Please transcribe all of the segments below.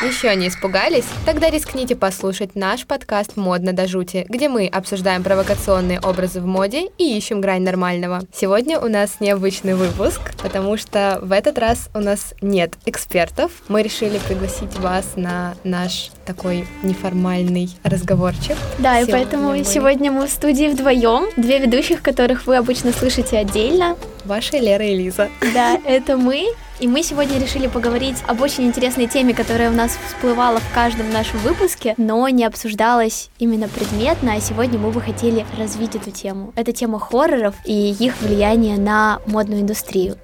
Еще не испугались? Тогда рискните послушать наш подкаст «Модно до жути», где мы обсуждаем провокационные образы в моде и ищем грань нормального. Сегодня у нас необычный выпуск, потому что в этот раз у нас нет экспертов. Мы решили пригласить вас на наш такой неформальный разговорчик. Да, и поэтому мы... сегодня мы в студии вдвоем, две ведущих, которых вы обычно слышите отдельно. Ваша Лера и Лиза. Да, это мы, и мы сегодня решили поговорить об очень интересной теме, которая у нас всплывала в каждом нашем выпуске, но не обсуждалась именно предметно, а сегодня мы бы хотели развить эту тему. Это тема хорроров и их влияние на модную индустрию.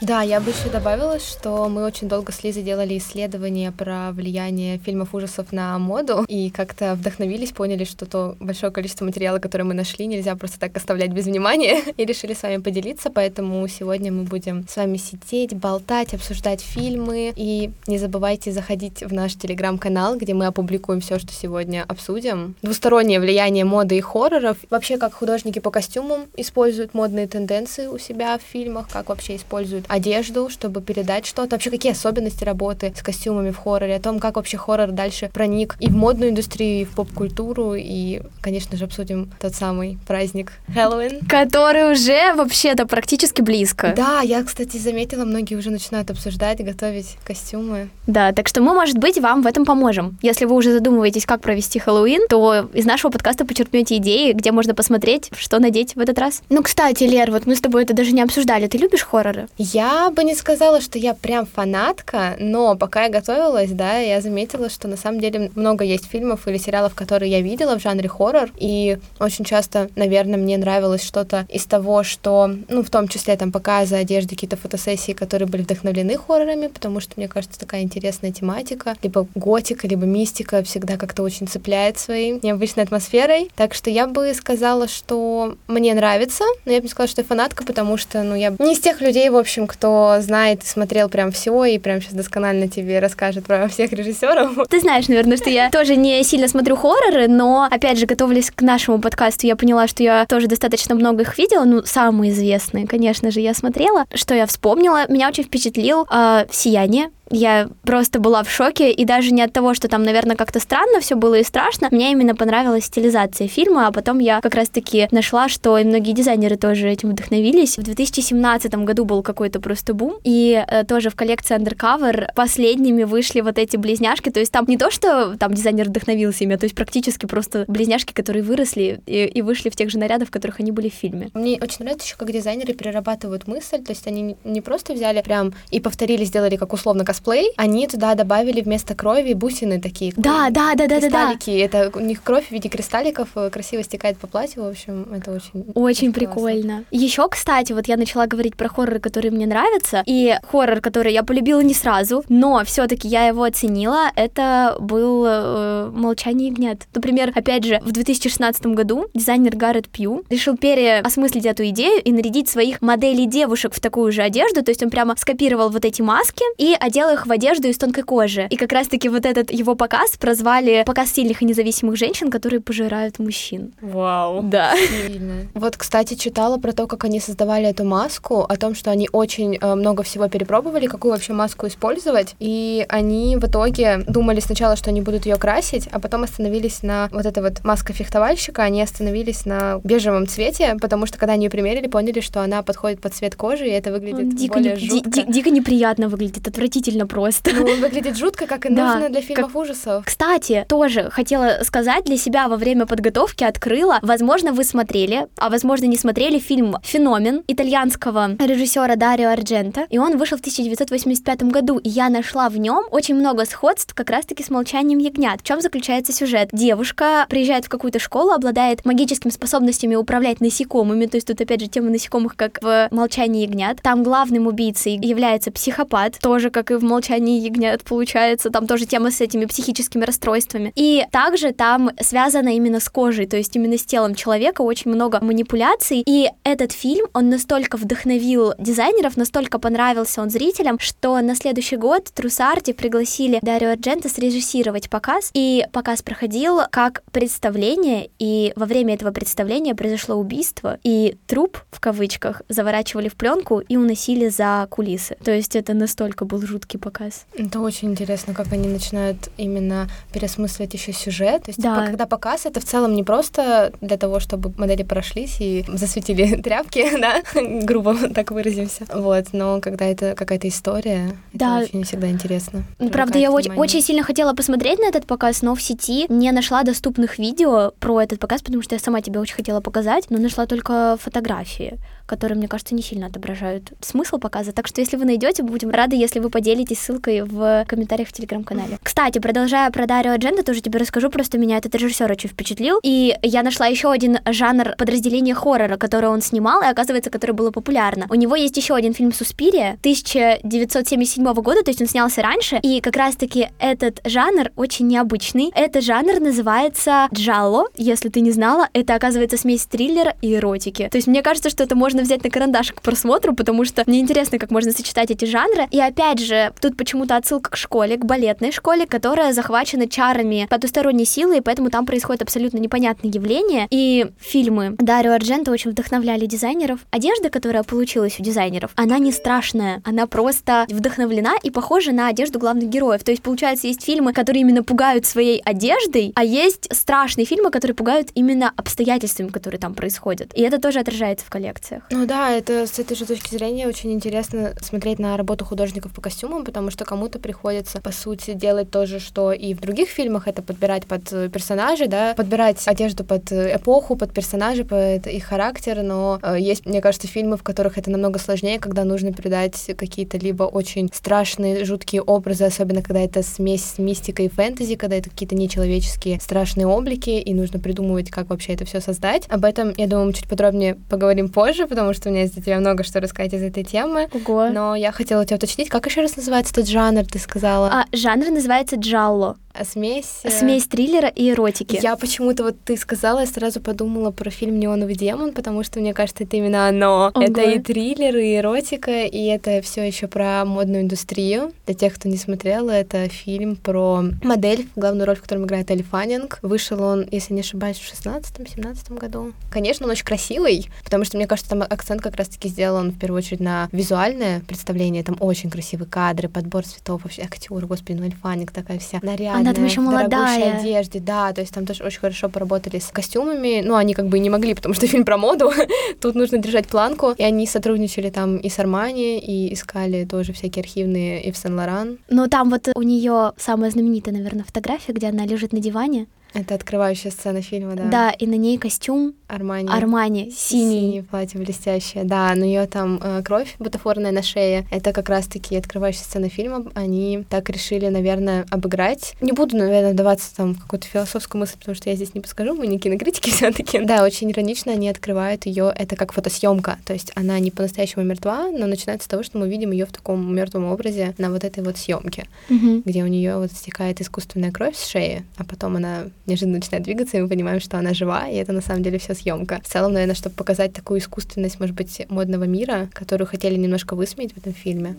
Да, я бы еще добавила, что мы очень долго с Лизой делали исследования про влияние фильмов ужасов на моду, и как-то вдохновились, поняли, что то большое количество материала, которое мы нашли, нельзя просто так оставлять без внимания, и решили с вами поделиться, поэтому сегодня мы будем с вами сидеть, болтать, обсуждать фильмы, и не забывайте заходить в наш телеграм-канал, где мы опубликуем все, что сегодня обсудим. Двустороннее влияние моды и хорроров, вообще как художники по костюмам используют модные тенденции у себя в фильмах, как вообще используют одежду, чтобы передать что-то. Вообще, какие особенности работы с костюмами в хорроре, о том, как вообще хоррор дальше проник и в модную индустрию, и в поп-культуру, и, конечно же, обсудим тот самый праздник Хэллоуин. Который уже вообще-то практически близко. Да, я, кстати, заметила, многие уже начинают обсуждать, готовить костюмы. Да, так что мы, может быть, вам в этом поможем. Если вы уже задумываетесь, как провести Хэллоуин, то из нашего подкаста почерпнете идеи, где можно посмотреть, что надеть в этот раз. Ну, кстати, Лер, вот мы с тобой это даже не обсуждали. Ты любишь хорроры? Я я бы не сказала, что я прям фанатка, но пока я готовилась, да, я заметила, что на самом деле много есть фильмов или сериалов, которые я видела в жанре хоррор, и очень часто, наверное, мне нравилось что-то из того, что, ну, в том числе там показы одежды, какие-то фотосессии, которые были вдохновлены хоррорами, потому что, мне кажется, такая интересная тематика, либо готика, либо мистика всегда как-то очень цепляет своей необычной атмосферой. Так что я бы сказала, что мне нравится, но я бы не сказала, что я фанатка, потому что, ну, я не из тех людей, в общем, кто знает смотрел прям все и прям сейчас досконально тебе расскажет про всех режиссеров. Ты знаешь, наверное, что я тоже не сильно смотрю хорроры, но, опять же, готовились к нашему подкасту, я поняла, что я тоже достаточно много их видела, ну, самые известные, конечно же, я смотрела. Что я вспомнила? Меня очень впечатлил э, «Сияние», я просто была в шоке, и даже не от того, что там, наверное, как-то странно все было и страшно, мне именно понравилась стилизация фильма, а потом я как раз-таки нашла, что и многие дизайнеры тоже этим вдохновились. В 2017 году был какой-то просто бум, и э, тоже в коллекции Undercover последними вышли вот эти близняшки, то есть там не то, что там дизайнер вдохновился ими, а то есть практически просто близняшки, которые выросли и, и вышли в тех же нарядах, в которых они были в фильме. Мне очень нравится еще, как дизайнеры перерабатывают мысль, то есть они не просто взяли прям и повторили, сделали как условно косплей, они туда добавили вместо крови бусины такие. Да, да, да, да, да, да. Это у них кровь в виде кристалликов э, красиво стекает по платью. В общем, это очень очень прикольно. Еще, кстати, вот я начала говорить про хорроры, которые мне нравятся, и хоррор, который я полюбила не сразу, но все-таки я его оценила. Это был э, "Молчание ягнят". Например, опять же, в 2016 году дизайнер Гаррет Пью решил переосмыслить эту идею и нарядить своих моделей девушек в такую же одежду, то есть он прямо скопировал вот эти маски и одел их в одежду из тонкой кожи. И как раз-таки вот этот его показ прозвали «Показ сильных и независимых женщин, которые пожирают мужчин». Вау. Да. Сильно. Вот, кстати, читала про то, как они создавали эту маску, о том, что они очень э, много всего перепробовали, какую вообще маску использовать, и они в итоге думали сначала, что они будут ее красить, а потом остановились на вот этой вот маска фехтовальщика, они остановились на бежевом цвете, потому что когда они ее примерили, поняли, что она подходит под цвет кожи, и это выглядит дико более не, жутко. Ди, дико неприятно выглядит, отвратительно просто. Ну, выглядит жутко, как и Да, нужно для фильмов как- ужасов. Кстати, тоже хотела сказать для себя во время подготовки открыла, возможно, вы смотрели, а возможно, не смотрели фильм «Феномен» итальянского режиссера Дарио Арджента, и он вышел в 1985 году, и я нашла в нем очень много сходств как раз-таки с «Молчанием ягнят». В чем заключается сюжет? Девушка приезжает в какую-то школу, обладает магическими способностями управлять насекомыми, то есть тут опять же тема насекомых, как в «Молчании ягнят». Там главным убийцей является психопат, тоже как и в молчание ягнят, получается, там тоже тема с этими психическими расстройствами. И также там связано именно с кожей, то есть именно с телом человека очень много манипуляций. И этот фильм, он настолько вдохновил дизайнеров, настолько понравился он зрителям, что на следующий год Трусарти пригласили Дарио Арджента срежиссировать показ, и показ проходил как представление, и во время этого представления произошло убийство, и труп, в кавычках, заворачивали в пленку и уносили за кулисы. То есть это настолько был жуткий показ. Это очень интересно, как они начинают именно переосмысливать еще сюжет. То есть, Да. типа, когда показ, это в целом не просто для того, чтобы модели прошлись и засветили тряпки, да, грубо так выразимся. Вот, но когда это какая-то история, Да. это очень всегда интересно. Ну, Правда, я внимание. очень сильно хотела посмотреть на этот показ, но в сети не нашла доступных видео про этот показ, потому что я сама тебе очень хотела показать, но нашла только фотографии, которые, мне кажется, не сильно отображают смысл показа. Так что, если вы найдете, будем рады, если вы поделитесь ссылкой в комментариях в телеграм-канале. Кстати, продолжая про Дарио Адженда, тоже тебе расскажу, просто меня этот режиссер очень впечатлил. И я нашла еще один жанр подразделения хоррора, который он снимал, и оказывается, который было популярно. У него есть еще один фильм «Суспирия» 1977 года, то есть он снялся раньше, и как раз-таки этот жанр очень необычный. Этот жанр называется джалло, если ты не знала, это оказывается смесь триллера и эротики. То есть мне кажется, что это можно взять на карандаш к просмотру, потому что мне интересно, как можно сочетать эти жанры. И опять же, тут почему-то отсылка к школе, к балетной школе, которая захвачена чарами потусторонней силы, и поэтому там происходит абсолютно непонятные явления. И фильмы Дарио Арджента очень вдохновляли дизайнеров. Одежда, которая получилась у дизайнеров, она не страшная, она просто вдохновлена и похожа на одежду главных героев. То есть, получается, есть фильмы, которые именно пугают своей одеждой, а есть страшные фильмы, которые пугают именно обстоятельствами, которые там происходят. И это тоже отражается в коллекциях. Ну да, это с этой же точки зрения очень интересно смотреть на работу художников по костюмам, потому что кому-то приходится, по сути, делать то же, что и в других фильмах, это подбирать под э, персонажей, да, подбирать одежду под э, эпоху, под персонажей, под их характер, но э, есть, мне кажется, фильмы, в которых это намного сложнее, когда нужно передать какие-то либо очень страшные, жуткие образы, особенно когда это смесь с мистикой и фэнтези, когда это какие-то нечеловеческие страшные облики, и нужно придумывать, как вообще это все создать. Об этом, я думаю, мы чуть подробнее поговорим позже, потому что у меня есть для тебя много что рассказать из этой темы. Ого. Но я хотела тебя уточнить, как еще раз называется этот жанр, ты сказала? А жанр называется джалло. А смесь? э, Смесь триллера и эротики. Я почему-то вот ты сказала, я сразу подумала про фильм «Неоновый демон», потому что мне кажется, это именно оно. Ого. Это и триллер, и эротика, и это все еще про модную индустрию. Для тех, кто не смотрел, это фильм про модель, главную роль в котором играет Элли Фаннинг. Вышел он, если не ошибаюсь, в 16-17 году. Конечно, он очень красивый, потому что, мне кажется, там акцент как раз-таки сделан в первую очередь на визуальное представление. Там очень красивые кадры, подбор цветов, вообще актер, господи, ну Элли Фаннинг такая вся нарядная. Она там дорогущей молодая. одежде, да, то есть там тоже очень хорошо поработали с костюмами, ну, они как бы и не могли, потому что фильм про моду, тут нужно держать планку, и они сотрудничали там и с Армани, и искали тоже всякие архивные и в Сен-Лоран. Ну, там вот у нее самая знаменитая, наверное, фотография, где она лежит на диване. Это открывающая сцена фильма, да. Да, и на ней костюм Армани. Армани синий. Синее платье блестящее, да, но ее там э, кровь бутафорная на шее. Это как раз-таки открывающая сцена фильма. Они так решили, наверное, обыграть. Не буду, наверное, вдаваться там в какую-то философскую мысль, потому что я здесь не подскажу, мы не кинокритики все-таки. Да, очень иронично они открывают ее. Это как фотосъемка, то есть она не по-настоящему мертва, но начинается с того, что мы видим ее в таком мертвом образе на вот этой вот съемке, Мгм. где у нее вот стекает искусственная кровь с шеи, а потом она неожиданно начинает двигаться, и мы понимаем, что она жива, и это на самом деле все съемка. В целом, наверное, чтобы показать такую искусственность, может быть, модного мира, которую хотели немножко высмеять в этом фильме.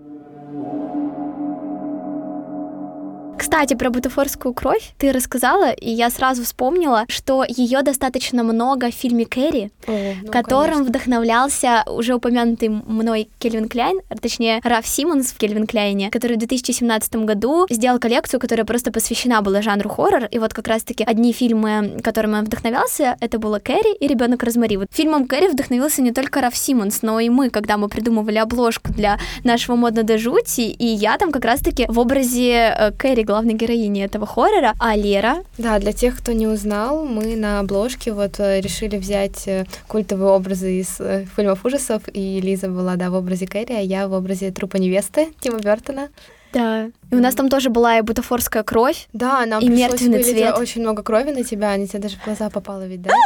Кстати, про бутафорскую кровь ты рассказала, и я сразу вспомнила, что ее достаточно много в фильме Кэрри, Ну, которым вдохновлялся уже упомянутый мной Кельвин Кляйн, а точнее Раф Симмонс в Кельвин Кляйне, который в 2017 году сделал коллекцию, которая просто посвящена была жанру хоррор. И вот как раз-таки одни фильмы, которыми он вдохновлялся, это было Кэрри и Ребенок Розмари. Вот фильмом Кэрри вдохновился не только Раф Симмонс, но и мы, когда мы придумывали обложку для нашего модно до жути, и я там как раз-таки в образе э, Кэрри, главной героини этого хоррора, а Лера Да, для тех, кто не узнал, мы на обложке вот э, решили взять э, культовые образы из э, фильмов ужасов, и Лиза была, да, в образе Кэрри, а я в образе трупа невесты Тима Бертона. Да. И у нас там тоже была и бутафорская кровь. Да, нам И мертвенный цвет. очень много крови на тебя, они тебе даже в глаза попало ведь, да?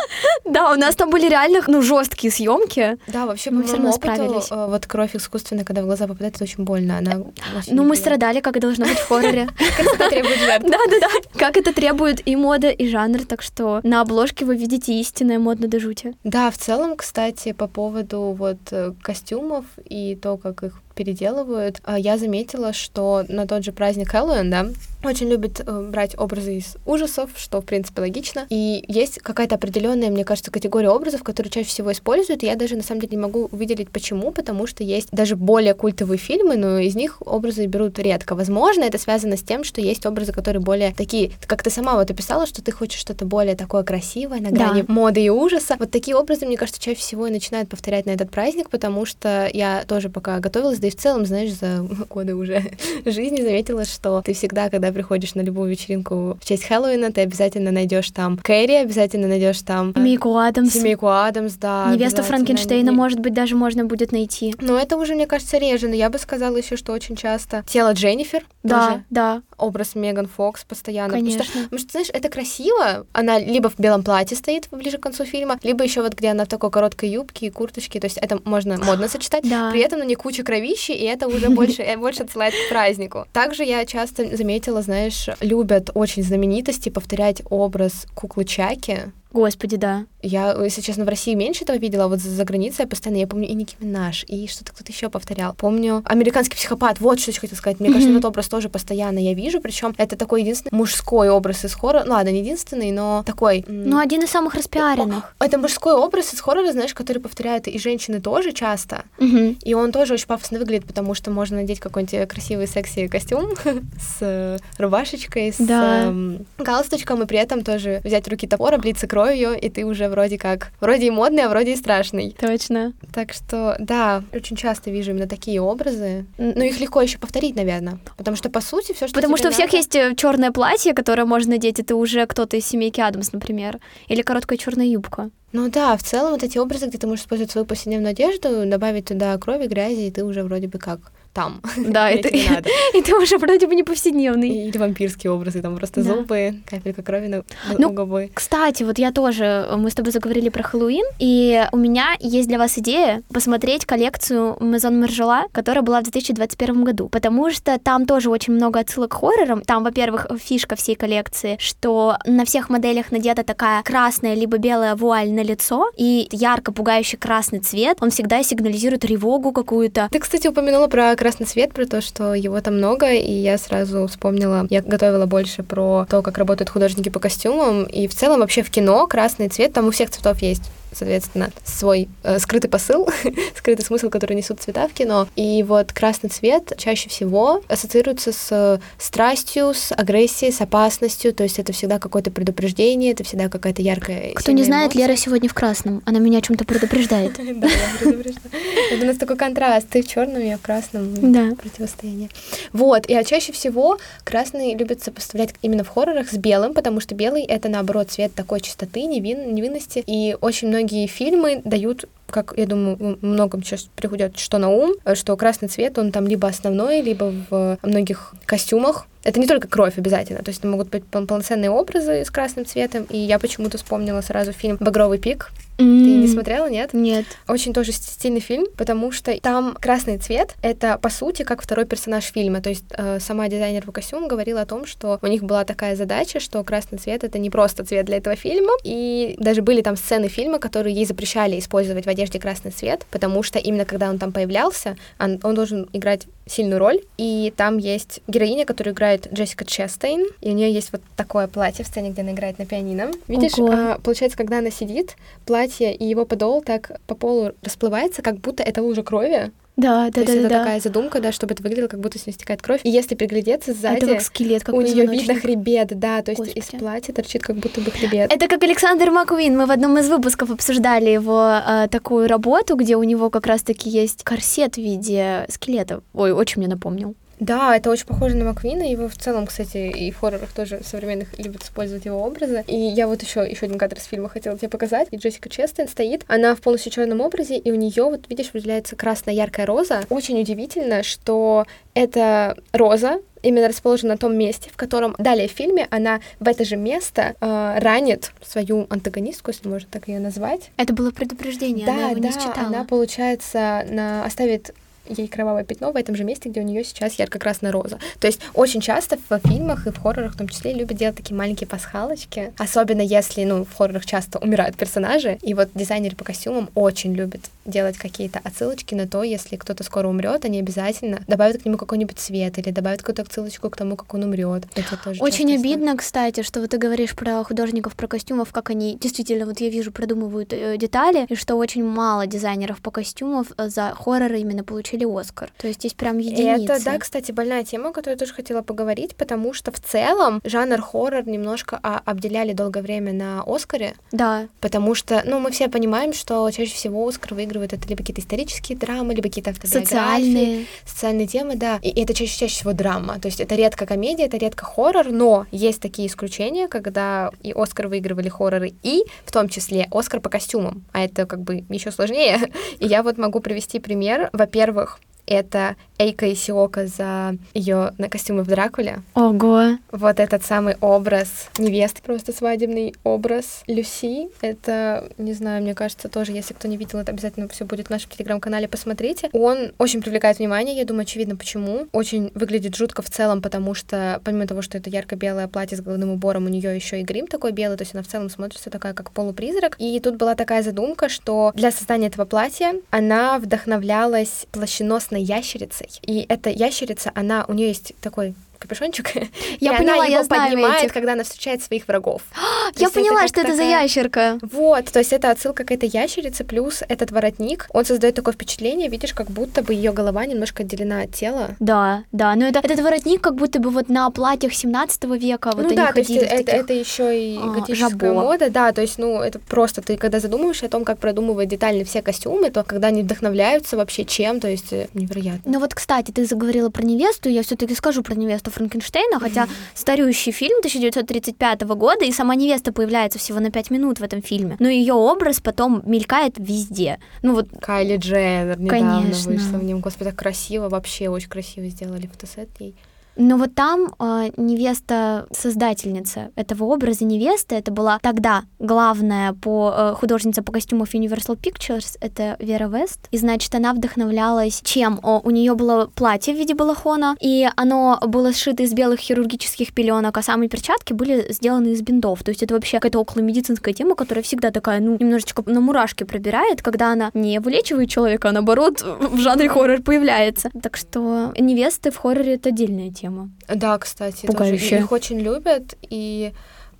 Да, у нас там были реально, ну, жесткие съемки. Да, вообще, Мы моему равно справились. э, вот кровь искусственная, когда в глаза попадает, это очень больно. Она Ну, мы страдали, как и должно быть в хорроре. Красота требует жертв. Да-да-да. Как это требует и мода, и жанр. Так что на обложке вы видите истинное модно до жути. Да, в целом, кстати, по поводу вот э, костюмов и то, как их переделывают, а, я заметила, что на тот же праздник Хэллоуин, да, очень любят э, брать образы из ужасов, что, в принципе, логично. И есть какая-то определенная, мне кажется, категория образов, которые чаще всего используют. И я даже, на самом деле, не могу выделить, почему, потому что есть даже более культовые фильмы, но из них образы берут редко. Возможно, это связано с тем, что есть образы, которые более такие, как ты сама вот описала, что ты хочешь что-то более такое красивое, на Да. грани моды и ужаса. Вот такие образы, мне кажется, чаще всего и начинают повторять на этот праздник, потому что я тоже пока готовилась, да и в целом, знаешь, за годы уже жизни заметила, что ты всегда, когда приходишь на любую вечеринку в честь Хэллоуина, ты обязательно найдешь там Кэрри, обязательно найдешь там э, Семейку Адамс. семейку Адамс, да. Невесту. Франкенштейна, Не- может быть, даже можно будет найти. Ну, это уже, мне кажется, реже, но я бы сказала еще, что очень часто тело Дженнифер, Да, тоже да, образ Меган Фокс постоянно. потому что конечно. Потому что, знаешь, это красиво. Она либо в белом платье стоит ближе к концу фильма, либо еще вот где она в такой короткой юбке и курточке. То есть это можно модно сочетать. Да. При этом на ней куча кровищи, и это уже больше, э, больше отсылает к празднику. Также я часто заметила, знаешь, любят очень знаменитости повторять образ куклы Чаки. Господи, да. Я, если честно, в России меньше этого видела, а вот за, за границей я постоянно, я помню и Ники Минаж, и что-то кто-то еще повторял. Помню «Американский психопат», вот что еще хотела сказать. Мне кажется, этот образ тоже постоянно я вижу, причем это такой единственный мужской образ из хоррора, ну ладно, не единственный, но такой... Ну, один из самых распиаренных. это мужской образ из хоррора, знаешь, который повторяют и женщины тоже часто. И он тоже очень пафосно выглядит, потому что можно надеть какой-нибудь красивый секси костюм с э, рубашечкой, с Да. эм, галстучком, и при этом тоже взять руки топор, облиться кровью, и ты уже вроде как, вроде и модный, а вроде и страшный. Точно. Так что, да, очень часто вижу именно такие образы. Но их легко еще повторить, наверное. Потому что, по сути, все, что Потому что у всех надо- есть черное платье, которое можно надеть, это уже кто-то из семейки Адамс, например. Или короткая черная юбка. Ну да, в целом вот эти образы, где ты можешь использовать свою повседневную одежду, добавить туда крови, грязи, и ты уже вроде бы как там. Да, надо. и ты уже вроде бы не повседневный. Или вампирские образы, там просто Да. зубы, капелька крови на, Ну, губы. Кстати, вот я тоже, мы с тобой заговорили про Хэллоуин, и у меня есть для вас идея посмотреть коллекцию Maison Margiela, которая была в 2021 году, потому что там тоже очень много отсылок к хоррорам. Там, во-первых, фишка всей коллекции, что на всех моделях надета такая красная либо белая вуаль на лицо, и ярко пугающий красный цвет, он всегда сигнализирует тревогу какую-то. Ты, кстати, упомянула про красный цвет, про то, что его там много, и я сразу вспомнила, я готовила больше про то, как работают художники по костюмам, и в целом вообще в кино красный цвет, там у всех цветов есть соответственно, свой э, скрытый посыл, скрытый смысл, который несут цвета в кино. И вот красный цвет чаще всего ассоциируется с э, страстью, с агрессией, с опасностью, то есть это всегда какое-то предупреждение, это всегда какая-то яркая Кто не знает, эмоция. Лера сегодня в красном. Она меня о чем-то предупреждает. Да, я предупреждаю. Это у нас такой контраст. Ты в черном, я в красном. Да. Противостояние. Вот. И а чаще всего красный любят сопоставлять именно в хоррорах с белым, потому что белый — это, наоборот, цвет такой чистоты, невин, невинности. И очень многие фильмы дают как, я думаю, многом сейчас приходят что на ум, э, что красный цвет, он там либо основной, либо в многих костюмах. Это не только кровь обязательно, то есть это могут быть пол- полноценные образы с красным цветом, и я почему-то вспомнила сразу фильм «Багровый пик». Ты не смотрела, нет? Нет. Очень тоже стильный фильм, потому что там красный цвет — это, по сути, как второй персонаж фильма. То есть э, сама дизайнер по костюму говорила о том, что у них была такая задача, что красный цвет — это не просто цвет для этого фильма. И даже были там сцены фильма, которые ей запрещали использовать в одежде красный цвет, потому что именно когда он там появлялся, он, он должен играть сильную роль. И там есть героиня, которую играет Джессика Честейн, и у нее есть вот такое платье в сцене, где она играет на пианино. Видишь, а, получается, когда она сидит, платье и его подол так по полу расплывается, как будто это лужа крови. Да, То да, да, есть это да. такая задумка, да, чтобы это выглядело, как будто с нее стекает кровь. И если приглядеться А сзади, Это как скелет, как у нее видно хребет, да, то есть из Господи. платья торчит как будто бы хребет. Это как Александр Маквин. Мы в одном из выпусков обсуждали его э, такую работу, где у него как раз-таки есть корсет в виде скелета. Ой, очень мне напомнил. Да, это очень похоже на Маквина. Его в целом, кстати, и в хоррорах тоже современных любят использовать его образы. И я вот еще еще один кадр из фильма хотела тебе показать. И Джессика Честейн стоит, она в полностью черном образе, и у нее вот видишь выделяется красная яркая роза. Очень удивительно, что эта роза именно расположена на том месте, в котором далее в фильме она в это же место э, ранит свою антагонистку, если можно так ее назвать. Это было предупреждение, да, она его да, не считала. она, получается, на... оставит ей кровавое пятно в этом же месте, где у нее сейчас ярко-красная роза. То есть очень часто в фильмах и в хоррорах в том числе любят делать такие маленькие пасхалочки, особенно если, ну, в хоррорах часто умирают персонажи, и вот дизайнеры по костюмам очень любят делать какие-то отсылочки на то, если кто-то скоро умрет, они обязательно добавят к нему какой-нибудь цвет или добавят какую-то отсылочку к тому, как он умрет. Это тоже Очень обидно, кстати, что вот ты говоришь про художников, про костюмов, как они действительно, вот я вижу, продумывают э, детали, и что очень мало дизайнеров по костюмов э, за хорроры именно получили Оскар. То есть здесь прям единицы. Это, да, кстати, больная тема, о которой я тоже хотела поговорить, потому что в целом жанр хоррор немножко а, обделяли долгое время на Оскаре, Да, потому что, ну, мы все понимаем, что чаще всего Оскар выигрывает это либо какие-то исторические драмы, либо какие-то автобиографии, социальные. социальные темы, да. И это чаще, чаще всего драма. То есть это редко комедия, это редко хоррор, но есть такие исключения, когда и Оскар выигрывали хорроры, и в том числе Оскар по костюмам. А это как бы еще сложнее. И я вот могу привести пример. Во-первых, это Эйка Исиока за ее на костюмы в Дракуле. Ого. Вот этот самый образ невесты, просто свадебный образ Люси. Это, не знаю, мне кажется, тоже, если кто не видел, это обязательно все будет в нашем телеграм-канале, посмотрите. Он очень привлекает внимание, я думаю, очевидно, почему. Очень выглядит жутко в целом, потому что, помимо того, что это ярко-белое платье с головным убором, у нее еще и грим такой белый, то есть она в целом смотрится такая, как полупризрак. И тут была такая задумка, что для создания этого платья она вдохновлялась плащеносной ящерицей. И эта ящерица, она, у нее есть такой капюшончик, Я и поняла, она его я знаю поднимает, этих. когда она встречает своих врагов. Я это поняла, как что это за такая- ящерка. Вот, то есть это отсылка к этой ящерице, плюс этот воротник, он создает такое впечатление, видишь, как будто бы ее голова немножко отделена от тела. Да, да, но это, этот воротник как будто бы вот на платьях 17 века вот ну они да, то есть это, таких- это еще и а, готическая жабо. мода, да, то есть, ну, это просто ты, когда задумываешься о том, как продумывать детально все костюмы, то когда они вдохновляются вообще чем, то есть э, невероятно. Ну вот, кстати, ты заговорила про невесту, я все-таки скажу про невесту Франкенштейна, хотя стареющий фильм 1935 года, и сама невеста появляется всего на 5 минут в этом фильме, но ее образ потом мелькает везде. Ну вот, Кайли Дженнер недавно Конечно. вышла в нем, господи, так красиво, вообще очень красиво сделали фотосет ей. Но вот там э, невеста создательница этого образа невесты, это была тогда главная по э, художница по костюмов Universal Pictures, это Вера Вест, и значит она вдохновлялась чем? О, у нее было платье в виде балахона, и оно было сшито из белых хирургических пеленок, а самые перчатки были сделаны из бинтов. То есть это вообще какая-то околомедицинская тема, которая всегда такая, ну, немножечко на мурашки пробирает, когда она не вылечивает человека, а наоборот в жанре хоррор появляется. Так что невесты в хорроре это отдельная тема. Да, кстати, тоже Пугающая. их очень любят. И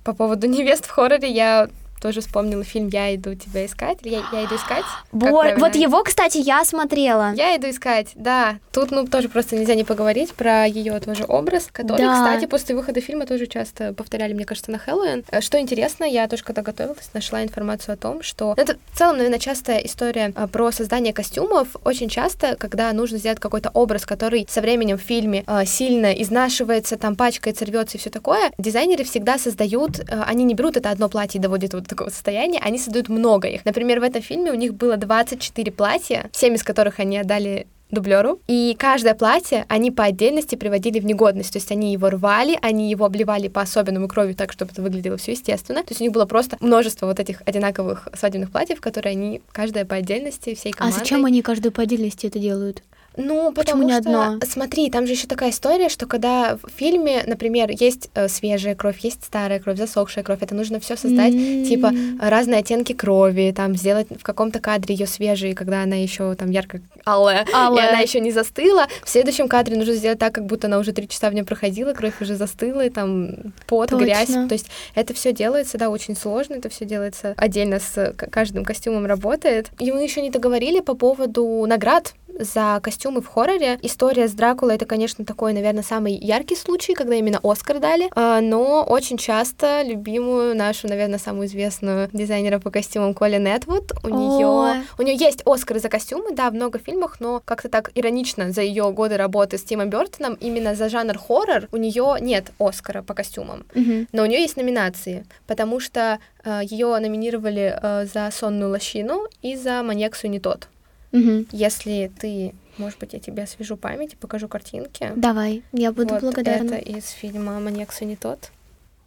по поводу невест в хорроре я тоже вспомнила фильм «Я иду тебя искать». Или «Я, я иду искать». Как Вот, его, кстати, я смотрела. Я иду искать, да. Тут, ну, тоже просто нельзя не поговорить про ее тоже образ, который, Да. кстати, после выхода фильма тоже часто повторяли, мне кажется, на Хэллоуин. Э, Что интересно, я тоже когда готовилась, нашла информацию о том, что... ну, Это в целом, наверное, частая история а, про создание костюмов. Очень часто, когда нужно сделать какой-то образ, который со временем в фильме а, сильно изнашивается, там пачкается, рвется и все такое, дизайнеры всегда создают, они не берут это одно платье и доводят его до такого состояния, они создают много их. Например, в этом фильме у них было 24 платья, 7 из которых они отдали дублеру, и каждое платье они по отдельности приводили в негодность, то есть они его рвали, они его обливали по-особенному кровью так, чтобы это выглядело все естественно, то есть у них было просто множество вот этих одинаковых свадебных платьев, которые они каждая по отдельности всей А командой зачем они каждую по отдельности это делают? Ну, Почему не что, одно? смотри, там же еще такая история, что когда в фильме, например, есть э, свежая кровь, есть старая кровь, засохшая кровь, это нужно все создать, М. типа разные оттенки крови, там сделать в каком-то кадре ее свежей, когда она еще там ярко алая, Алая. и она еще не застыла. В следующем кадре нужно сделать так, как будто она уже три часа в нем проходила, кровь уже застыла, и там пот, Точно. грязь. То есть это все делается, да, очень сложно, это все делается отдельно с к- каждым костюмом работает. И мы еще не договорили по поводу наград за костюмы в хорроре. История с Дракулой — это, конечно, такой, наверное, самый яркий случай, когда именно Оскар дали, а, но очень часто любимую нашу, наверное, самую известную дизайнера по костюмам Коли Нетвуд, у нее у нее есть Оскар за костюмы, да, в много фильмах, но как-то так иронично за ее годы работы с Тимом Бертоном именно за жанр хоррор у нее нет Оскара по костюмам, но у нее есть номинации, потому что э, ее номинировали э, за сонную лощину и за маньяк не тот. Мгм. Если ты, может быть, я тебе освежу память и покажу картинки. Давай, я буду вот благодарна. это из фильма «Маньяк не тот».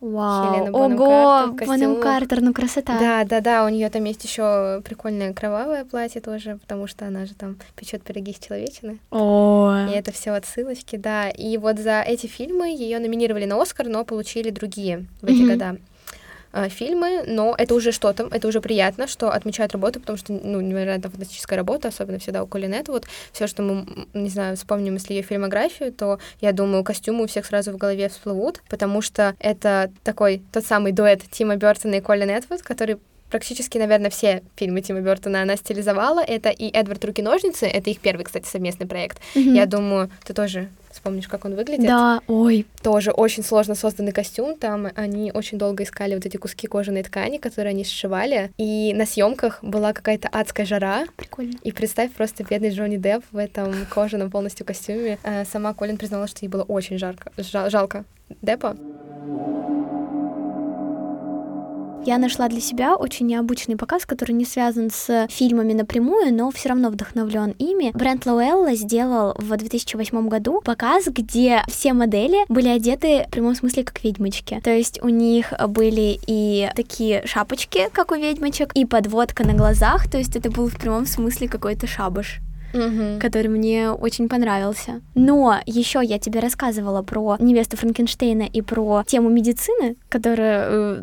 Вау. Хелена Бонем Ого, Картер Бонем. Картер, ну красота. Да, да, да, у нее там есть еще прикольное кровавое платье тоже, потому что она же там печет пироги из человечины. О, И это все отсылочки, да. И вот за эти фильмы ее номинировали на Оскар, но получили другие в эти Мгм. года э, фильмы, но это уже что-то, это уже приятно, что отмечают работу, потому что, ну, невероятно фантастическая работа, особенно всегда у Колин вот все, что мы, не знаю, вспомним, если ее фильмографию, то, я думаю, костюмы у всех сразу в голове всплывут, потому что это такой тот самый дуэт Тима Бертона и Колин Этвуд, который практически, наверное, все фильмы Тима Бертона она стилизовала. Это и Эдвард Руки-ножницы, это их первый, кстати, совместный проект. Мгм. Я думаю, ты тоже вспомнишь, как он выглядит. Да, ой, Тоже очень сложно созданный костюм. Там они очень долго искали вот эти куски кожаной ткани, которые они сшивали. И на съемках была какая-то адская жара. прикольно. И представь просто бедный Джонни Депп в этом кожаном полностью костюме. Э, Сама Колин признала, что ей было очень жарко, жал- жалко Деппа. Я нашла для себя очень необычный показ, который не связан с фильмами напрямую, но все равно вдохновлен ими. Бренд Лоэлла сделал в 2008 году показ, где все модели были одеты в прямом смысле как ведьмочки. То есть у них были и такие шапочки, как у ведьмочек, и подводка на глазах, то есть это был в прямом смысле какой-то шабаш который мне очень понравился. Но еще я тебе рассказывала про невесту Франкенштейна и про тему медицины, которую э,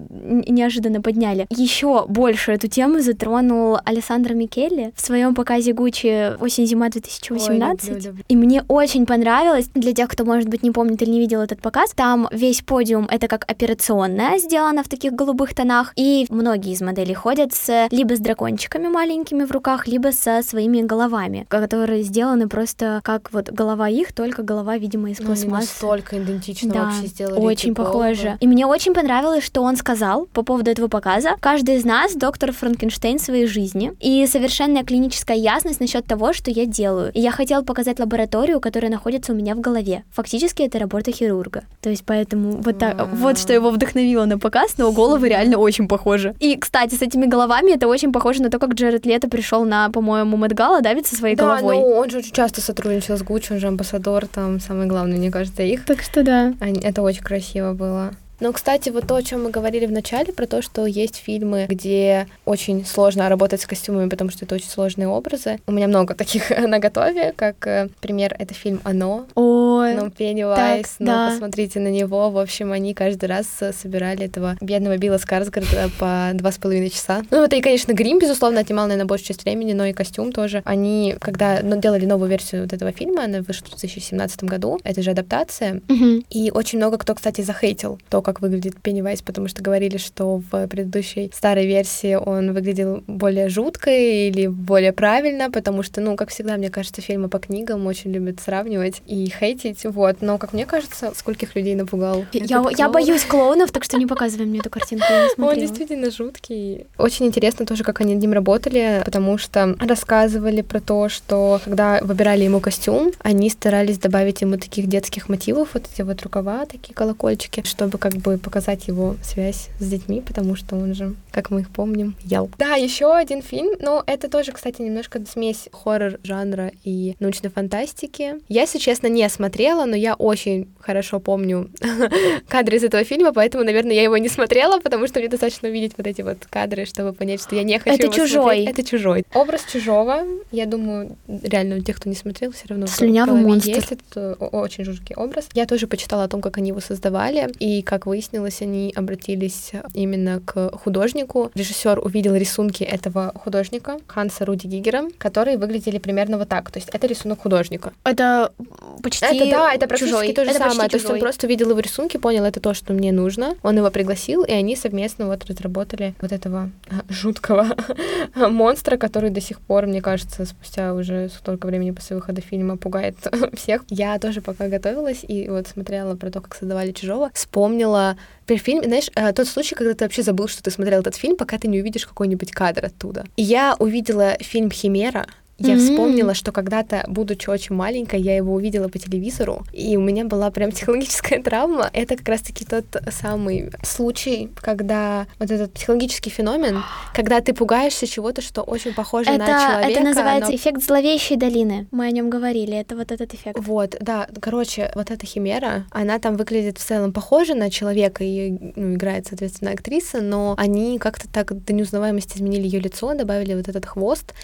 неожиданно подняли. Еще больше эту тему затронул Александр Микелли в своем показе Гуччи осень-зима 2018. Ой, люблю, люблю. И мне очень понравилось, для тех, кто, может быть, не помнит или не видел этот показ, там весь подиум — это как операционная, сделана в таких голубых тонах, и многие из моделей ходят с, либо с дракончиками маленькими в руках, либо со своими головами, которые сделаны просто как вот голова их, только голова, видимо, из Ну, пластмассы. настолько идентично Да, вообще сделали очень похоже. И мне очень понравилось, что он сказал по поводу этого показа. Каждый из нас доктор Франкенштейн в своей жизни. И совершенная клиническая ясность насчет того, что я делаю. И я хотел показать лабораторию, которая находится у меня в голове. Фактически это работа хирурга. То есть поэтому вот так, Вау. вот что его вдохновило на показ, но головы реально очень похожи. И, кстати, с этими головами это очень похоже на то, как Джеред Лето пришел на, по-моему, Мэтгала, да, ведь со своей Да, головой. ну он же очень часто сотрудничал с Гуччи, он же амбассадор, там самый главный, мне кажется, их. Так что да. Они- Это очень красиво было. Но, кстати, вот то, о чем мы говорили в начале, про то, что есть фильмы, где очень сложно работать с костюмами, потому что это очень сложные образы. У меня много таких на готове, как э, пример, это фильм «Оно», Ой, ну, Пеннивайз, ну, да. посмотрите на него. В общем, они каждый раз э, собирали этого бедного Билла Скарсгарда по два с половиной часа. Ну, это и, конечно, грим, безусловно, отнимал, наверное, большую часть времени, но и костюм тоже. Они, когда ну, делали новую версию вот этого фильма, она вышла в 2017 году, это же адаптация, Мгм. и очень много кто, кстати, захейтил то, как выглядит Пеннивайз, потому что говорили, что в предыдущей старой версии он выглядел более жутко или более правильно, потому что, ну, как всегда, мне кажется, фильмы по книгам очень любят сравнивать и хейтить, вот. Но, как мне кажется, скольких людей напугал Я, я боюсь клоунов, так что не показывай мне эту картинку, я не Он действительно жуткий. Очень интересно тоже, как они над ним работали, потому что рассказывали про то, что когда выбирали ему костюм, они старались добавить ему таких детских мотивов, вот эти вот рукава, такие колокольчики, чтобы как бы показать его связь с детьми, потому что он же, как мы их помним, ел. Да, еще один фильм, но это тоже, кстати, немножко смесь хоррор жанра и научной фантастики. Я, если честно, не смотрела, но я очень хорошо помню кадры из этого фильма, поэтому, наверное, я его не смотрела, потому что мне достаточно увидеть вот эти вот кадры, чтобы понять, что я не хочу Это его «Чужой». смотреть. Это чужой. Образ чужого, я думаю, реально у тех, кто не смотрел, все равно Слюнявый монстр. есть этот э, очень жуткий образ. Я тоже почитала о том, как они его создавали, и как выяснилось, они обратились именно к художнику. Режиссер увидел рисунки этого художника Ханса Руди Гигера, которые выглядели примерно вот так. То есть это рисунок художника. Это почти Это Да, это практически чужой. то же это самое. То есть он просто увидел его рисунки, понял, это то, что мне нужно. Он его пригласил, и они совместно вот разработали вот этого а, жуткого монстра, который до сих пор, мне кажется, спустя уже столько времени после выхода фильма пугает всех. Я тоже пока готовилась и вот смотрела про то, как создавали чужого, вспомнила фильм, знаешь, э, тот случай, когда ты вообще забыл, что ты смотрел этот фильм, пока ты не увидишь какой-нибудь кадр оттуда. Я увидела фильм «Химера», я М. вспомнила, что когда-то, будучи очень маленькой, я его увидела по телевизору, и у меня была прям психологическая травма. Это как раз-таки тот самый случай, когда вот этот психологический феномен, когда ты пугаешься чего-то, что очень похоже на Это, человека. это называется но- эффект зловещей долины. Мы о нем говорили. Это вот этот эффект. Вот, да, короче, вот эта химера, она там выглядит в целом похожа на человека, и ну, играет, соответственно, актриса, но они как-то так до неузнаваемости изменили ее лицо, добавили вот этот хвост.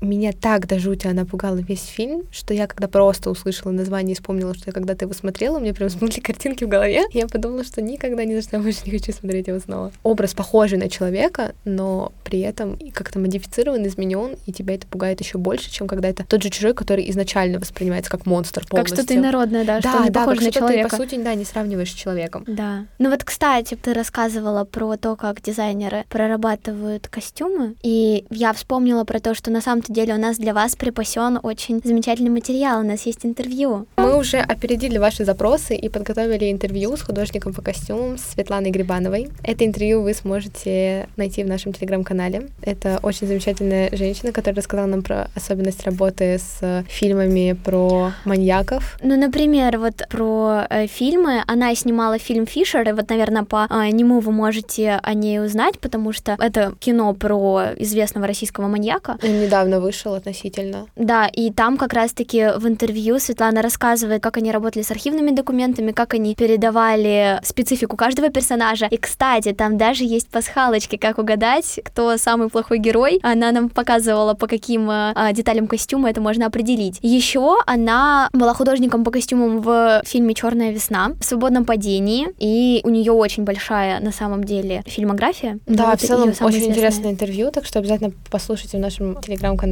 Меня так до жути она пугала весь фильм, что я когда просто услышала название и вспомнила, что я когда-то его смотрела, у меня прям всплыли картинки в голове. Я подумала, что никогда ни за что больше не хочу смотреть его снова. Образ похожий на человека, но при этом как-то модифицирован, изменен, и тебя это пугает еще больше, чем когда это тот же чужой, который изначально воспринимается как монстр Как полностью. что-то инородное, да, что Да, не да, похоже как на человека. ты, по сути, да, не сравниваешь с человеком. Да. Ну вот, кстати, ты рассказывала про то, как дизайнеры прорабатывают костюмы, и я вспомнила про то, что на самом-то деле у нас для вас припасен очень замечательный материал, у нас есть интервью. Мы уже опередили ваши запросы и подготовили интервью с художником по костюмам Светланой Грибановой. Это интервью вы сможете найти в нашем телеграм-канале. Это очень замечательная женщина, которая рассказала нам про особенность работы с фильмами про маньяков. Ну, например, вот про э, фильмы. Она снимала фильм «Фишер», и вот, наверное, по э, нему вы можете о ней узнать, потому что это кино про известного российского маньяка. Он недавно вышел относительно. Да, и там как раз-таки в интервью Светлана рассказывает, как они работали с архивными документами, как они передавали специфику каждого персонажа. И, кстати, там даже есть пасхалочки, как угадать, кто самый плохой герой. Она нам показывала, по каким э, а, деталям костюма это можно определить. Еще она была художником по костюмам в фильме Черная весна в свободном падении, и у нее очень большая на самом деле фильмография. Да, Вот в целом очень известная. интересное интервью, так что обязательно послушайте в нашем телеграм-канале.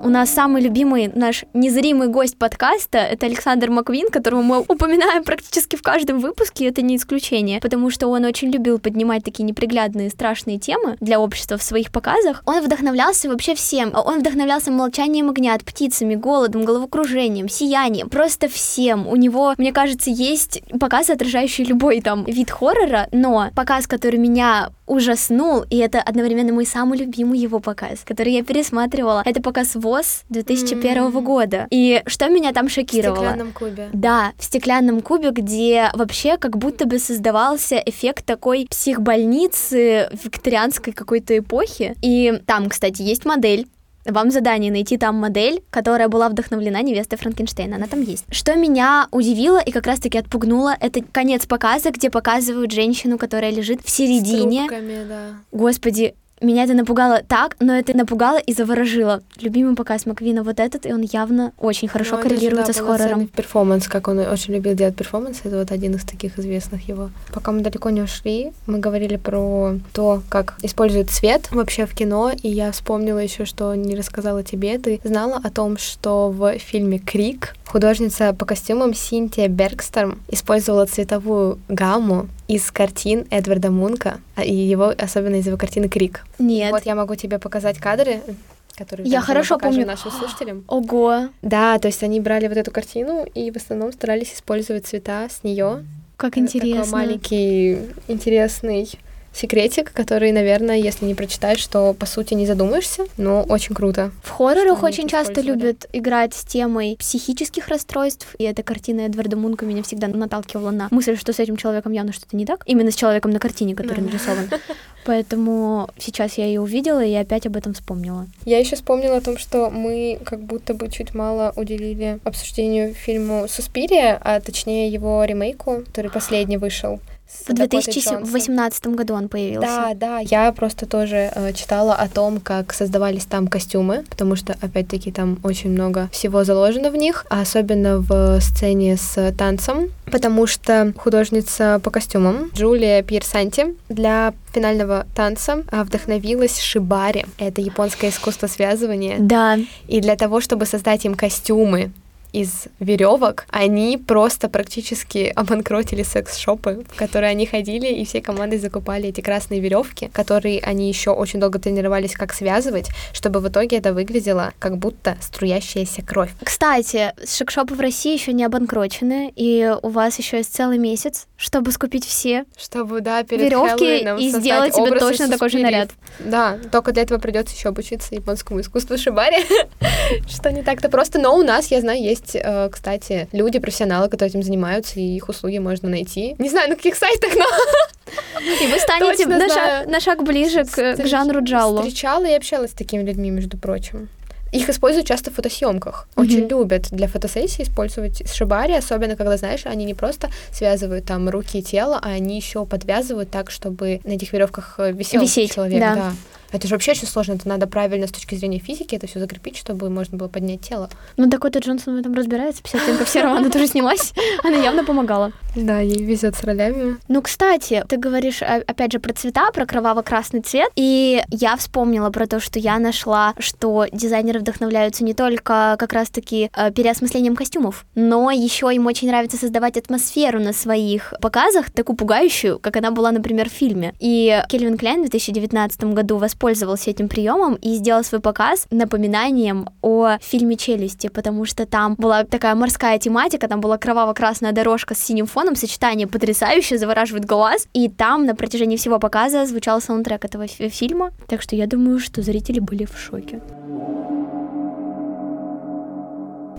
У нас самый любимый наш незримый гость подкаста — это Александр Маквин, которого мы упоминаем практически в каждом выпуске, это не исключение, потому что он очень любил поднимать такие неприглядные, страшные темы для общества в своих показах. Он вдохновлялся вообще всем. Он вдохновлялся молчанием огнят, птицами, голодом, головокружением, сиянием, просто всем. У него, мне кажется, есть показы, отражающие любой там вид хоррора, но показ, который меня ужаснул, и это одновременно мой самый любимый его показ, который я пересматривала. Это показ ВОЗ 2001 М. года. И что меня там В шокировало? стеклянном клубе. Да, в стеклянном кубе, где вообще как будто бы создавался эффект такой психбольницы викторианской какой-то эпохи. И там, кстати, есть модель. Вам задание найти там модель, которая была вдохновлена невестой Франкенштейна. Она там есть. Что меня удивило и как раз-таки отпугнуло, это конец показа, где показывают женщину, которая лежит в С середине. трубками, да. Господи, меня это напугало так, но это напугало и заворожило. Любимый показ Маккуина вот этот, и он явно очень хорошо Ну, это же, коррелируется да, с хоррором. перформанс, как он очень любил делать перформанс, это вот один из таких известных его. Пока мы далеко не ушли, мы говорили про то, как используют цвет вообще в кино, и я вспомнила еще, что не рассказала тебе. Ты знала о том, что в фильме «Крик» художница по костюмам Синтия Бергстерм использовала цветовую гамму из картин Эдварда Мунка, и его, особенно из его картины «Крик». Нет. Вот я могу тебе показать кадры, которые Я хорошо помню. нашим слушателям. Ого, Да, то есть они брали вот эту картину и в основном старались использовать цвета с нее. как Такой интересно. маленький интересный секретик, который, наверное, если не прочитаешь, то по сути не задумаешься, но очень круто. В хоррорах очень часто любят играть с темой психических расстройств, и эта картина Эдварда Мунка меня всегда наталкивала на мысль, что с этим человеком явно что-то не так. Именно с человеком на картине, который Да. нарисован. Поэтому сейчас я ее увидела и опять об этом вспомнила. Я еще вспомнила о том, что мы как будто бы чуть мало уделили обсуждению фильму «Суспирия», а точнее его ремейку, который последний вышел В 2018 году он появился. Да, да. Я просто тоже э, читала о том, как создавались там костюмы, потому что, опять-таки, там очень много всего заложено в них, а особенно в сцене с танцем, потому что художница по костюмам Джулия Пьерсанти для финального танца а, вдохновилась шибари. Это японское искусство связывания. Да. И для того, чтобы создать им костюмы из веревок, они просто практически обанкротили секс-шопы, в которые они ходили, и всей командой закупали эти красные веревки, которые они еще очень долго тренировались, как связывать, чтобы в итоге это выглядело как будто струящаяся кровь. Кстати, секс-шопы в России еще не обанкрочены, и у вас еще есть целый месяц, чтобы скупить все чтобы, да, перед веревки и сделать себе точно такой же наряд. Да, только для этого придется еще обучиться японскому искусству шибари, что не так-то просто, но у нас, я знаю, есть есть, э, кстати, люди, профессионалы, которые этим занимаются, и их услуги можно найти. Не знаю, на каких сайтах, но... И вы станете на шаг, на шаг ближе к, к жанру джалло. Встречала и общалась с такими людьми, между прочим. Их используют часто в фотосъемках. Очень mm-hmm. любят для фотосессии использовать шибари, особенно когда, знаешь, они не просто связывают там руки и тело, а они еще подвязывают так, чтобы на этих веревках э, висел Висеть, человек. Да. да. Это же вообще очень сложно, это надо правильно с точки зрения физики это все закрепить, чтобы можно было поднять тело. Ну, Дакота Джонсон в этом разбирается, 50 оттенков серого, она тоже снялась, она явно помогала. Да, ей везет с ролями. Ну, кстати, ты говоришь, опять же, про цвета, про кроваво-красный цвет, и я вспомнила про то, что я нашла, что дизайнеры вдохновляются не только как раз-таки э, переосмыслением костюмов, но еще им очень нравится создавать атмосферу на своих показах, такую пугающую, как она была, например, в фильме. И Кельвин Кляйн в 2019 году вас воспользовался этим приемом и сделал свой показ напоминанием о фильме «Челюсти», потому что там была такая морская тематика, там была кроваво-красная дорожка с синим фоном, сочетание потрясающее, завораживает глаз, и там на протяжении всего показа звучал саундтрек этого фильма, так что я думаю, что зрители были в шоке.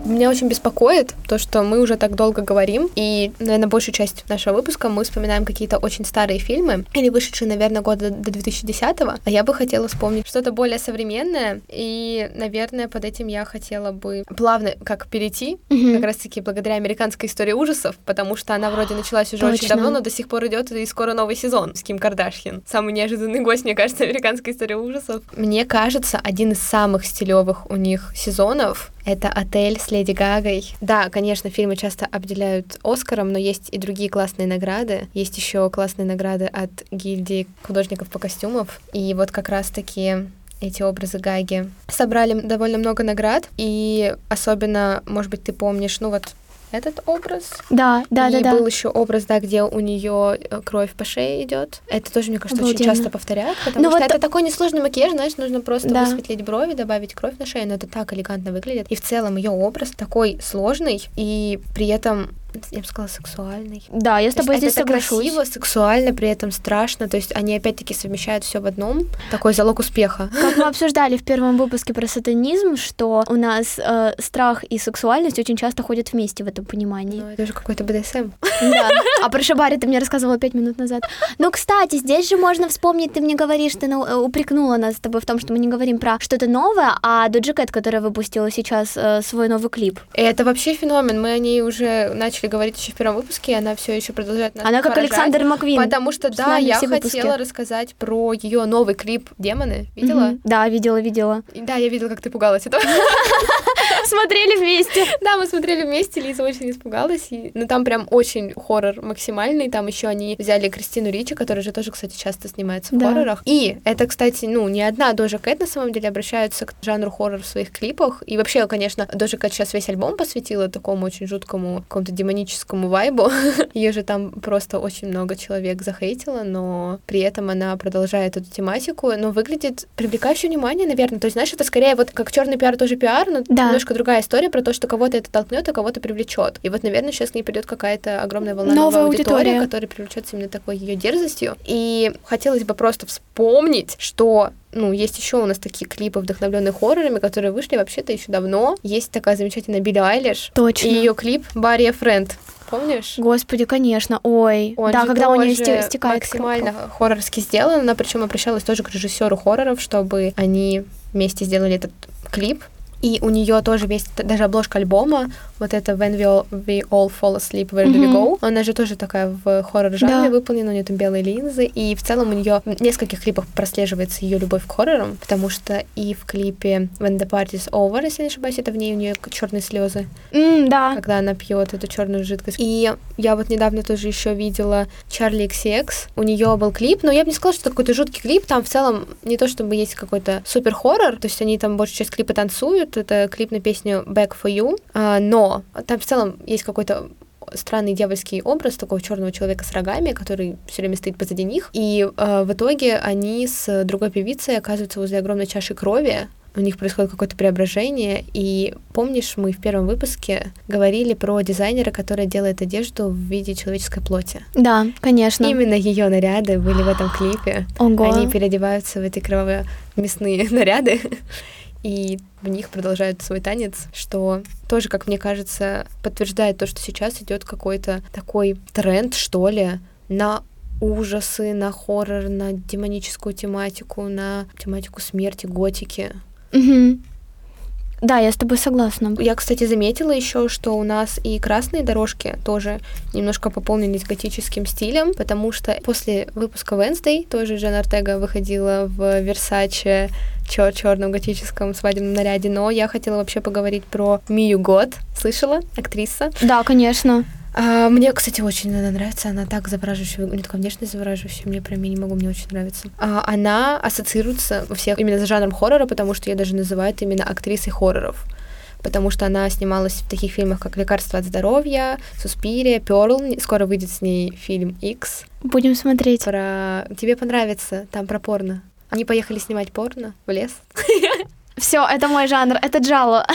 Меня очень беспокоит то, что мы уже так долго говорим, и, наверное, большую часть нашего выпуска мы вспоминаем какие-то очень старые фильмы, или вышедшие, наверное, года до 2010-го, а я бы хотела вспомнить что-то более современное, и, наверное, под этим я хотела бы плавно как перейти, mm-hmm. как раз-таки благодаря американской истории ужасов, потому что она вроде началась уже Точно. очень давно, но до сих пор идет и скоро новый сезон с Ким Кардашьян. Самый неожиданный гость, мне кажется, американской истории ужасов. Мне кажется, один из самых стилевых у них сезонов это «Отель» с Леди Гагой. Да, конечно, фильмы часто обделяют Оскаром, но есть и другие классные награды. Есть еще классные награды от гильдии художников по костюмов. И вот как раз-таки эти образы Гаги собрали довольно много наград, и особенно, может быть, ты помнишь, ну вот этот образ. Да, да, и да, да. был еще образ, да, где у нее э, кровь по шее идет. Это тоже, мне кажется, Обалденно. очень часто повторяют, потому ну, что вот это такой несложный макияж, знаешь, нужно просто да. высветлить брови, добавить кровь на шею, но это так элегантно выглядит. И в целом ее образ такой сложный, и при этом я бы сказала, сексуальный. Да, я с тобой здесь это соглашусь. красиво, сексуально, при этом страшно. То есть они опять-таки совмещают все в одном. Такой залог успеха. Как мы обсуждали в первом выпуске про сатанизм, что у нас э, страх и сексуальность очень часто ходят вместе в этом понимании. Ну, это же какой-то БДСМ. Да. А про Шабари ты мне рассказывала пять минут назад. Ну, кстати, здесь же можно вспомнить, ты мне говоришь, ты э, упрекнула нас с тобой в том, что мы не говорим про что-то новое, а Доджи Кэт, которая выпустила сейчас э, свой новый клип. Это вообще феномен. Мы о ней уже начали начали говорить еще в первом выпуске, и она все еще продолжает нас Она как Александр Маквин. Потому что, да, я хотела выпуски. рассказать про ее новый клип «Демоны». Видела? Угу. Да, видела, видела. Да, я видела, как ты пугалась этого. Смотрели вместе. Да, мы смотрели вместе, Лиза очень испугалась. И... Ну, там прям очень хоррор максимальный. Там еще они взяли Кристину Ричи, которая же тоже, кстати, часто снимается в да. хоррорах. И это, кстати, ну, не одна Дожа Кэт, на самом деле, обращаются к жанру хоррор в своих клипах. И вообще, конечно, Дожа Кэт сейчас весь альбом посвятила такому очень жуткому, какому-то демоническому вайбу. Ее же там просто очень много человек захейтило, но при этом она продолжает эту тематику, но выглядит привлекающе внимание, наверное. То есть, знаешь, это скорее вот как черный пиар тоже пиар, но да. немножко другая история про то, что кого-то это толкнет, а кого-то привлечет. И вот, наверное, сейчас к ней придет какая-то огромная волна новой аудитории, аудитория, которая привлечется именно такой ее дерзостью. И хотелось бы просто вспомнить, что ну, есть еще у нас такие клипы, вдохновленные хоррорами, которые вышли вообще-то еще давно. Есть такая замечательная Билли Айлиш. Точно. И ее клип Барри Френд. Помнишь? Господи, конечно. Ой. Он да, когда у нее стекает максимально кровь. хоррорски сделано. Она причем обращалась тоже к режиссеру хорроров, чтобы они вместе сделали этот клип И у нее тоже есть даже обложка альбома, вот это When We All, we all Fall Asleep, Where Do We Go. Она же тоже такая в хоррор-жанре да. выполнена, у нее там белые линзы, и в целом у нее в нескольких клипах прослеживается ее любовь к хоррорам, потому что и в клипе When the Party's Over, если не ошибаюсь, это в ней у нее черные слезы. Mm, да. Когда она пьет эту черную жидкость. И я вот недавно тоже еще видела Charlie XX. У нее был клип, но я бы не сказала, что это какой-то жуткий клип. Там в целом не то чтобы есть какой-то супер хоррор, то есть они там большую часть клипа танцуют. Это клип на песню Back for You. А, но там в целом есть какой-то странный дьявольский образ такого черного человека с рогами, который все время стоит позади них. И э, в итоге они с другой певицей оказываются возле огромной чаши крови, у них происходит какое-то преображение. И помнишь, мы в первом выпуске говорили про дизайнера, который делает одежду в виде человеческой плоти. Да, конечно. Именно ее наряды были в этом клипе. Ого. Они переодеваются в эти кровавые мясные наряды. И в них продолжают свой танец, что тоже, как мне кажется, подтверждает то, что сейчас идет какой-то такой тренд, что ли, на ужасы, на хоррор, на демоническую тематику, на тематику смерти, готики. Угу. Да, я с тобой согласна. Я, кстати, заметила еще, что у нас и красные дорожки тоже немножко пополнились готическим стилем, потому что после выпуска Wednesday тоже Джен Артега выходила в Версаче чер черном готическом свадебном наряде, но я хотела вообще поговорить про Мию Год. Слышала? Актриса? Да, конечно. А, мне, кстати, очень она нравится. Она так завораживающая, у нее такая внешность завораживающая. Мне прям, я не могу, мне очень нравится. А, она ассоциируется у всех именно с жанром хоррора, потому что ее даже называют именно актрисой хорроров. Потому что она снималась в таких фильмах, как «Лекарство от здоровья», «Суспирия», «Перл». Скоро выйдет с ней фильм X. Будем смотреть. Про... Тебе понравится, там про порно. Они поехали снимать порно в лес. Все, это мой жанр, это джало.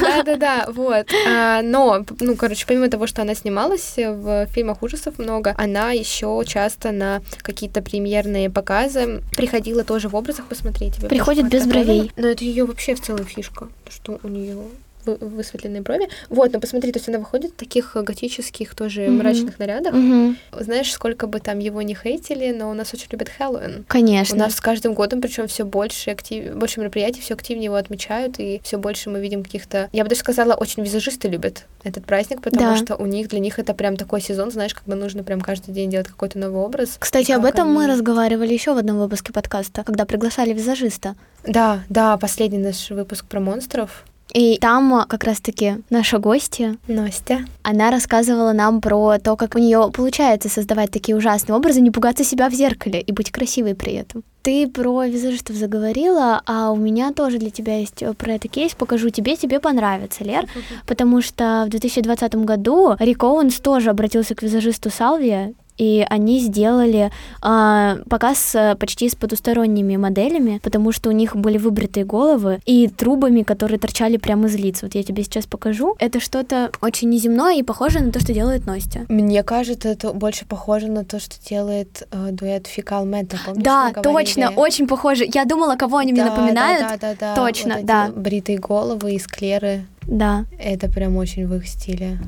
Да-да-да, вот. А, но, ну, короче, помимо того, что она снималась в фильмах ужасов много, она еще часто на какие-то премьерные показы приходила тоже в образах посмотреть. Приходит без бровей. Но это ее вообще в целом фишка, что у нее высветленные брови. Вот, но посмотри, то есть она выходит в таких готических тоже mm-hmm. мрачных нарядах. Mm-hmm. Знаешь, сколько бы там его не хейтили, но у нас очень любят Хэллоуин. Конечно. У нас с каждым годом, причем все больше актив... больше мероприятий, все активнее его отмечают, и все больше мы видим каких-то. Я бы даже сказала, очень визажисты любят этот праздник, потому да. что у них для них это прям такой сезон, знаешь, когда нужно прям каждый день делать какой-то новый образ. Кстати, об этом они... мы разговаривали еще в одном выпуске подкаста, когда приглашали визажиста. Да, да, последний наш выпуск про монстров. И там как раз-таки наша гостья, Настя, она рассказывала нам про то, как у нее получается создавать такие ужасные образы, не пугаться себя в зеркале и быть красивой при этом. Ты про визажистов заговорила, а у меня тоже для тебя есть э, про это кейс. Покажу тебе, тебе понравится, Лер. Потому что в 2020 году Рик Оуэнс тоже обратился к визажисту Салвия и они сделали э, показ почти с потусторонними моделями, потому что у них были выбритые головы и трубами, которые торчали прямо из лиц. Вот я тебе сейчас покажу. Это что-то очень неземное и похоже на то, что делает Настя. Мне кажется, это больше похоже на то, что делает э, дуэт Фикал Мента. Да, точно, очень похоже. Я думала, кого они да, мне напоминают. Да, да, да. Точно, вот да. Бритые головы и склеры. Да. Это прям очень в их стиле.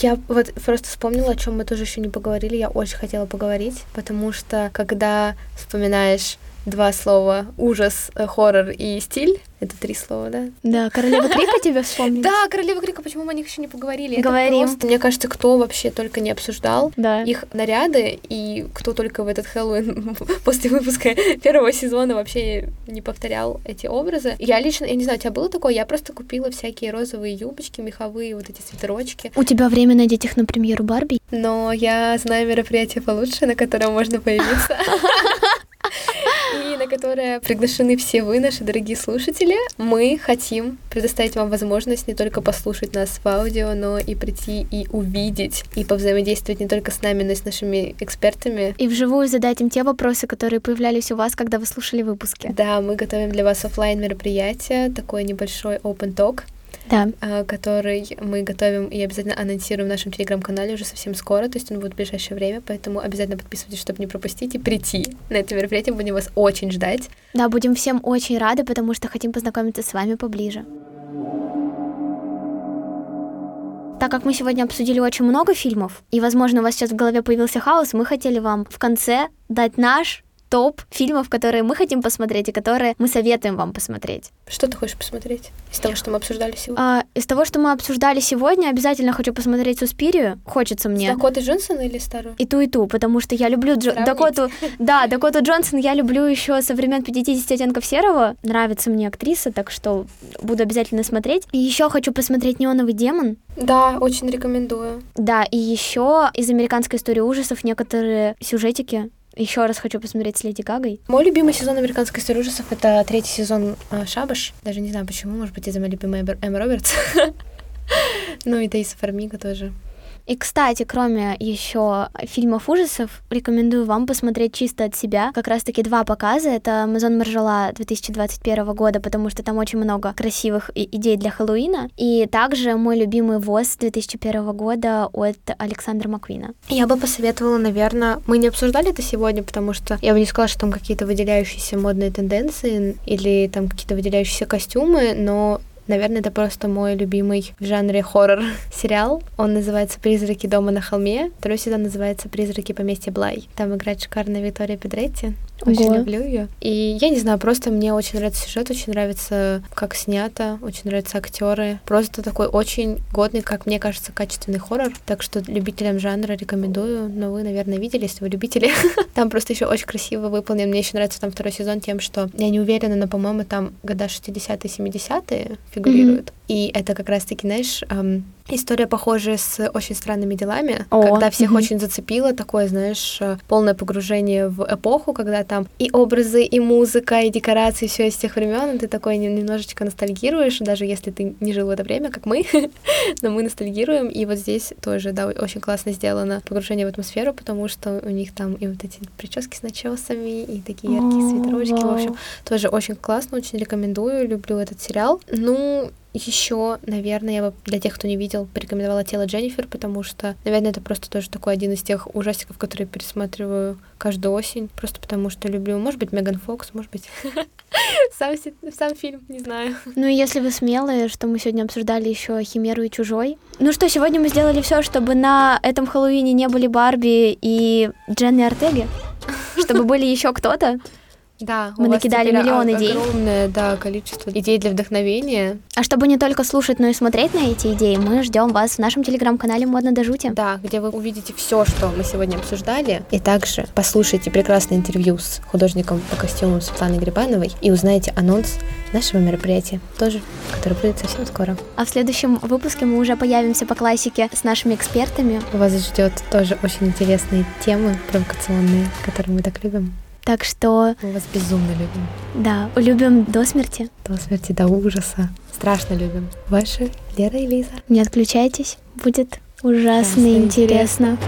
Я вот просто вспомнила, о чем мы тоже еще не поговорили. Я очень хотела поговорить, потому что когда вспоминаешь два слова ужас, э, хоррор и стиль, это три слова, да? Да, Королева Крика тебя вспомнила? Да, Королева Крика, почему мы о них еще не поговорили? Говорим. Это просто, мне кажется, кто вообще только не обсуждал да. их наряды, и кто только в этот Хэллоуин после выпуска первого сезона вообще не повторял эти образы. Я лично, я не знаю, у тебя было такое? Я просто купила всякие розовые юбочки, меховые, вот эти свитерочки. У тебя время надеть их на премьеру Барби? Но я знаю мероприятие получше, на котором можно появиться. и на которое приглашены все вы, наши дорогие слушатели. Мы хотим предоставить вам возможность не только послушать нас в аудио, но и прийти и увидеть, и повзаимодействовать не только с нами, но и с нашими экспертами. И вживую задать им те вопросы, которые появлялись у вас, когда вы слушали выпуски. Да, мы готовим для вас офлайн мероприятие, такой небольшой open talk, да. А, который мы готовим и обязательно анонсируем в нашем телеграм-канале уже совсем скоро, то есть он будет в ближайшее время, поэтому обязательно подписывайтесь, чтобы не пропустить и прийти на это мероприятие, будем вас очень ждать. Да, будем всем очень рады, потому что хотим познакомиться с вами поближе. Так как мы сегодня обсудили очень много фильмов, и, возможно, у вас сейчас в голове появился хаос, мы хотели вам в конце дать наш топ фильмов, которые мы хотим посмотреть и которые мы советуем вам посмотреть. Что ты хочешь посмотреть из того, что мы обсуждали сегодня? А, из того, что мы обсуждали сегодня, обязательно хочу посмотреть «Суспирию». Хочется мне. С Дакотой Джонсон или старую? И ту, и ту, потому что я люблю Джо... Дакоту... Да, Дакоту Джонсон я люблю еще со времен 50 оттенков серого. Нравится мне актриса, так что буду обязательно смотреть. И еще хочу посмотреть «Неоновый демон». Да, очень рекомендую. Да, и еще из американской истории ужасов некоторые сюжетики еще раз хочу посмотреть с Леди Гагой. Мой любимый сезон американской истории ужасов это третий сезон э, Шабаш. Даже не знаю почему, может быть, из-за моей любимой Эм Робертс. ну и Таиса Фармига тоже. И, кстати, кроме еще фильмов ужасов, рекомендую вам посмотреть чисто от себя. Как раз-таки два показа. Это Амазон Маржала 2021 года, потому что там очень много красивых идей для Хэллоуина. И также мой любимый ВОЗ 2001 года от Александра Маквина. Я бы посоветовала, наверное, мы не обсуждали это сегодня, потому что я бы не сказала, что там какие-то выделяющиеся модные тенденции или там какие-то выделяющиеся костюмы, но Наверное, это просто мой любимый в жанре хоррор сериал. Он называется «Призраки дома на холме». Второй сезон называется «Призраки поместья Блай». Там играет шикарная Виктория Педретти. Очень Ого. люблю ее. И я не знаю, просто мне очень нравится сюжет, очень нравится, как снято, очень нравятся актеры. Просто такой очень годный, как мне кажется, качественный хоррор. Так что любителям жанра рекомендую. Но вы, наверное, видели, если вы любители. Там просто еще очень красиво выполнен. Мне еще нравится там второй сезон тем, что я не уверена, но, по-моему, там года 60-е, 70-е фигурируют. Mm-hmm. И это как раз-таки, знаешь, эм, история похожая с очень странными делами, О, когда всех угу. очень зацепило такое, знаешь, э, полное погружение в эпоху, когда там и образы, и музыка, и декорации, все из тех времен, и ты такой немножечко ностальгируешь, даже если ты не жил в это время, как мы, но мы ностальгируем, и вот здесь тоже, да, очень классно сделано погружение в атмосферу, потому что у них там и вот эти прически с начесами, и такие яркие свитерочки, в общем, тоже очень классно, очень рекомендую, люблю этот сериал. Ну, еще, наверное, я бы для тех, кто не видел, порекомендовала тело Дженнифер, потому что, наверное, это просто тоже такой один из тех ужастиков, которые пересматриваю каждую осень, просто потому что люблю, может быть, Меган Фокс, может быть, сам, фильм, не знаю. Ну если вы смелые, что мы сегодня обсуждали еще Химеру и Чужой. Ну что, сегодня мы сделали все, чтобы на этом Хэллоуине не были Барби и Дженни Артеги, чтобы были еще кто-то. Да, мы накидали миллион идей. Огромное, да, количество идей для вдохновения. А чтобы не только слушать, но и смотреть на эти идеи, мы ждем вас в нашем телеграм-канале Модно до жути. Да, где вы увидите все, что мы сегодня обсуждали, и также послушайте прекрасное интервью с художником по костюмам Светланой Грибановой и узнаете анонс нашего мероприятия, тоже, которое будет совсем скоро. А в следующем выпуске мы уже появимся по классике с нашими экспертами. Вас ждет тоже очень интересные темы провокационные, которые мы так любим. Так что... Мы вас безумно любим. Да, любим до смерти. До смерти, до ужаса. Страшно любим. Ваши Лера и Лиза. Не отключайтесь, будет ужасно интересно. интересно.